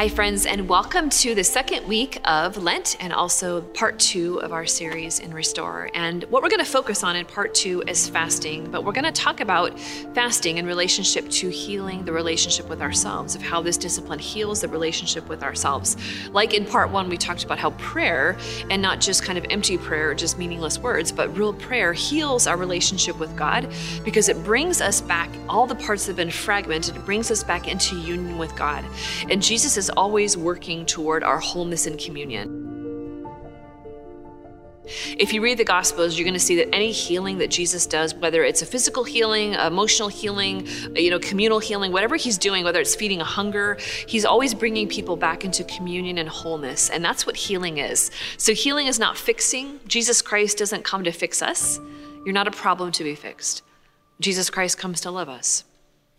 Hi, friends, and welcome to the second week of Lent and also part two of our series in Restore. And what we're going to focus on in part two is fasting, but we're going to talk about fasting in relationship to healing the relationship with ourselves, of how this discipline heals the relationship with ourselves. Like in part one, we talked about how prayer, and not just kind of empty prayer, or just meaningless words, but real prayer heals our relationship with God because it brings us back, all the parts that have been fragmented, it brings us back into union with God. And Jesus is always working toward our wholeness in communion. If you read the Gospels, you're going to see that any healing that Jesus does, whether it's a physical healing, emotional healing, you know, communal healing, whatever he's doing, whether it's feeding a hunger, he's always bringing people back into communion and wholeness. And that's what healing is. So healing is not fixing. Jesus Christ doesn't come to fix us. You're not a problem to be fixed. Jesus Christ comes to love us.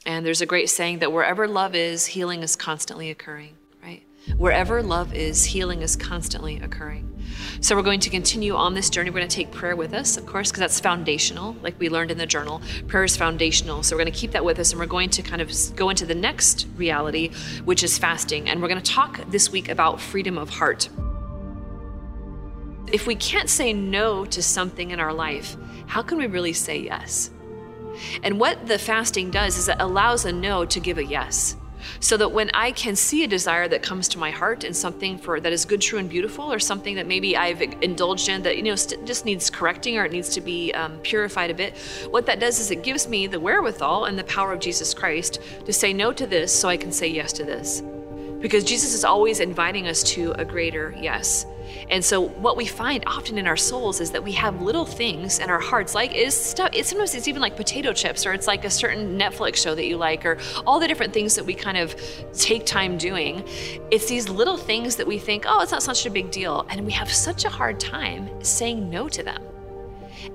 And there's a great saying that wherever love is, healing is constantly occurring. Wherever love is, healing is constantly occurring. So we're going to continue on this journey. We're going to take prayer with us, of course, because that's foundational, like we learned in the journal. Prayer is foundational. So we're going to keep that with us, and we're going to kind of go into the next reality, which is fasting. And we're going to talk this week about freedom of heart. If we can't say no to something in our life, how can we really say yes? And what the fasting does is it allows a no to give a yes so that when I can see a desire that comes to my heart and something for that is good, true, and beautiful, or something that maybe I've indulged in that you know st- just needs correcting or it needs to be um, purified a bit, what that does is it gives me the wherewithal and the power of Jesus Christ to say no to this, so I can say yes to this, because Jesus is always inviting us to a greater yes. And so what we find often in our souls is that we have little things in our hearts, like is stuff. It's, sometimes it's even like potato chips, or it's like a certain Netflix show that you like, or all the different things that we kind of take time doing. It's these little things that we think, oh, it's not such a big deal, and we have such a hard time saying no to them.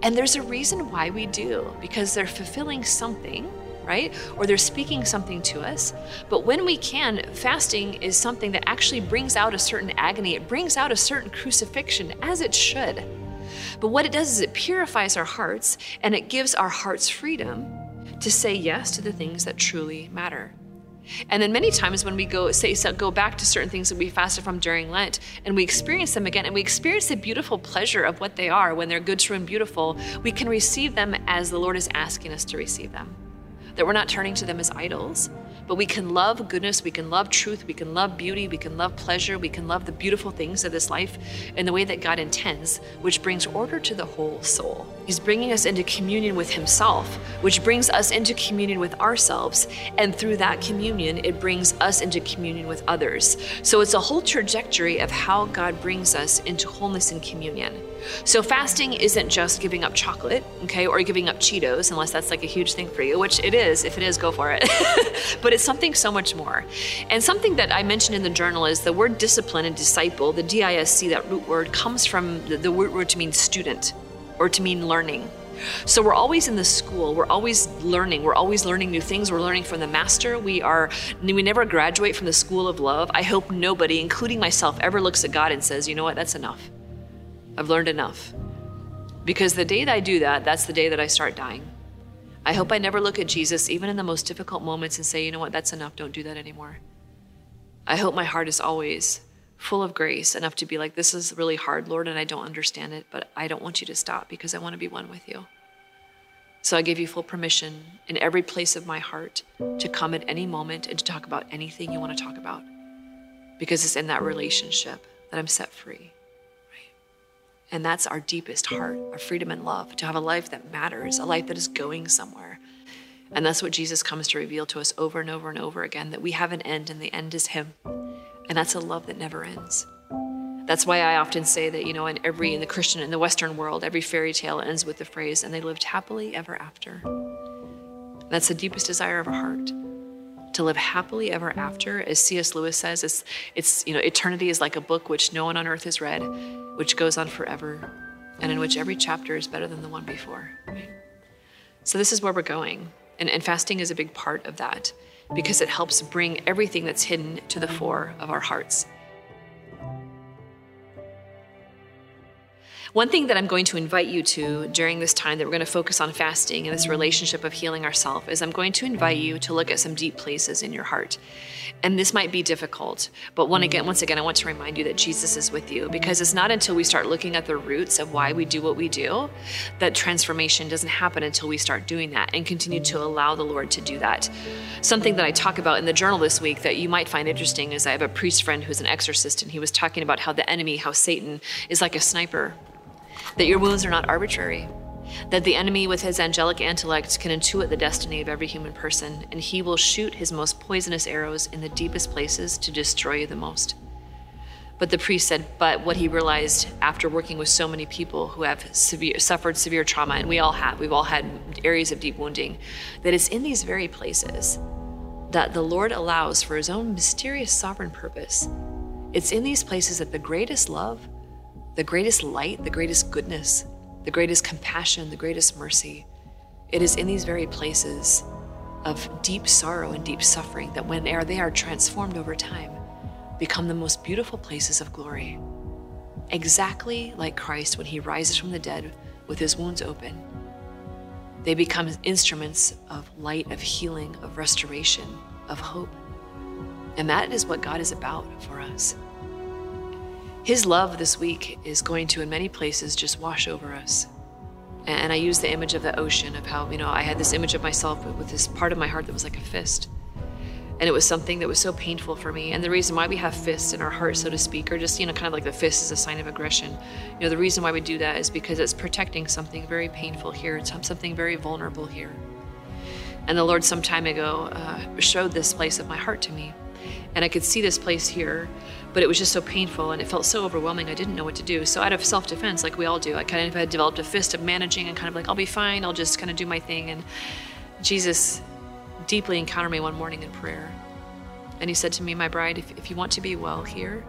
And there's a reason why we do, because they're fulfilling something right? Or they're speaking something to us. But when we can, fasting is something that actually brings out a certain agony, it brings out a certain crucifixion, as it should. But what it does is it purifies our hearts and it gives our hearts freedom to say yes to the things that truly matter. And then many times when we go say so go back to certain things that we fasted from during Lent and we experience them again and we experience the beautiful pleasure of what they are when they're good, true, and beautiful, we can receive them as the Lord is asking us to receive them that we're not turning to them as idols, but we can love goodness, we can love truth, we can love beauty, we can love pleasure, we can love the beautiful things of this life in the way that God intends, which brings order to the whole soul. He's bringing us into communion with Himself, which brings us into communion with ourselves. And through that communion, it brings us into communion with others. So it's a whole trajectory of how God brings us into wholeness and communion. So fasting isn't just giving up chocolate, okay, or giving up Cheetos, unless that's like a huge thing for you, which it is. If it is, go for it. but it's something so much more. And something that I mentioned in the journal is the word discipline and disciple, the D I S C, that root word, comes from the, the root word to mean student or to mean learning. So we're always in the school. We're always learning. We're always learning new things. We're learning from the master. We are we never graduate from the school of love. I hope nobody, including myself, ever looks at God and says, "You know what? That's enough." I've learned enough. Because the day that I do that, that's the day that I start dying. I hope I never look at Jesus, even in the most difficult moments, and say, you know what, that's enough, don't do that anymore. I hope my heart is always full of grace, enough to be like, this is really hard, Lord, and I don't understand it, but I don't want you to stop because I want to be one with you. So I give you full permission in every place of my heart to come at any moment and to talk about anything you want to talk about because it's in that relationship that I'm set free. And that's our deepest heart, our freedom and love, to have a life that matters, a life that is going somewhere. And that's what Jesus comes to reveal to us over and over and over again that we have an end and the end is Him. And that's a love that never ends. That's why I often say that, you know, in every, in the Christian, in the Western world, every fairy tale ends with the phrase, and they lived happily ever after. That's the deepest desire of our heart to live happily ever after. As C.S. Lewis says, it's, it's, you know, eternity is like a book which no one on earth has read, which goes on forever, and in which every chapter is better than the one before. So this is where we're going. And, and fasting is a big part of that because it helps bring everything that's hidden to the fore of our hearts. One thing that I'm going to invite you to during this time that we're going to focus on fasting and this relationship of healing ourselves is I'm going to invite you to look at some deep places in your heart. And this might be difficult, but one again, once again, I want to remind you that Jesus is with you because it's not until we start looking at the roots of why we do what we do that transformation doesn't happen until we start doing that and continue to allow the Lord to do that. Something that I talk about in the journal this week that you might find interesting is I have a priest friend who's an exorcist and he was talking about how the enemy, how Satan is like a sniper that your wounds are not arbitrary, that the enemy with his angelic intellect can intuit the destiny of every human person, and he will shoot his most poisonous arrows in the deepest places to destroy you the most. But the priest said, but what he realized after working with so many people who have severe, suffered severe trauma, and we all have, we've all had areas of deep wounding, that it's in these very places that the Lord allows for his own mysterious sovereign purpose. It's in these places that the greatest love, the greatest light, the greatest goodness, the greatest compassion, the greatest mercy. It is in these very places of deep sorrow and deep suffering that when they are transformed over time, become the most beautiful places of glory. Exactly like Christ when he rises from the dead with his wounds open. They become instruments of light, of healing, of restoration, of hope. And that is what God is about for us. His love this week is going to, in many places, just wash over us. And I use the image of the ocean, of how, you know, I had this image of myself with this part of my heart that was like a fist. And it was something that was so painful for me. And the reason why we have fists in our heart, so to speak, or just, you know, kind of like the fist is a sign of aggression. You know, the reason why we do that is because it's protecting something very painful here, it's something very vulnerable here. And the Lord, some time ago, uh, showed this place of my heart to me. And I could see this place here, but it was just so painful and it felt so overwhelming. I didn't know what to do. So, out of self defense, like we all do, I kind of had developed a fist of managing and kind of like, I'll be fine, I'll just kind of do my thing. And Jesus deeply encountered me one morning in prayer. And he said to me, My bride, if, if you want to be well here,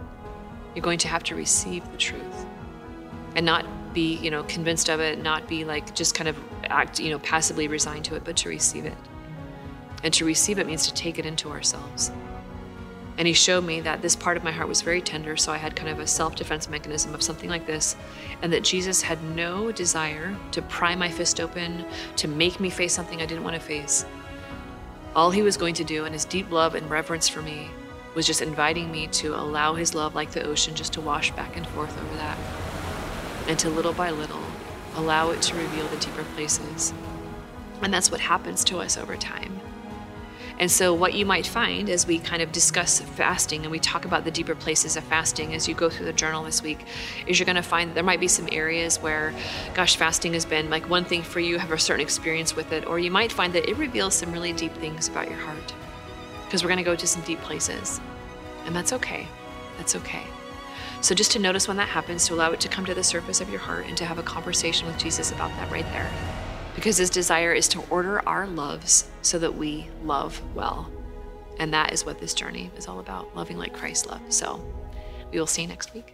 you're going to have to receive the truth and not be, you know, convinced of it, not be like just kind of act, you know, passively resigned to it, but to receive it. And to receive it means to take it into ourselves. And he showed me that this part of my heart was very tender, so I had kind of a self defense mechanism of something like this, and that Jesus had no desire to pry my fist open, to make me face something I didn't want to face. All he was going to do in his deep love and reverence for me was just inviting me to allow his love, like the ocean, just to wash back and forth over that, and to little by little allow it to reveal the deeper places. And that's what happens to us over time. And so, what you might find as we kind of discuss fasting and we talk about the deeper places of fasting as you go through the journal this week, is you're going to find there might be some areas where, gosh, fasting has been like one thing for you, have a certain experience with it, or you might find that it reveals some really deep things about your heart. Because we're going to go to some deep places. And that's okay. That's okay. So, just to notice when that happens, to allow it to come to the surface of your heart and to have a conversation with Jesus about that right there because his desire is to order our loves so that we love well. And that is what this journey is all about loving like Christ loved. So we will see you next week.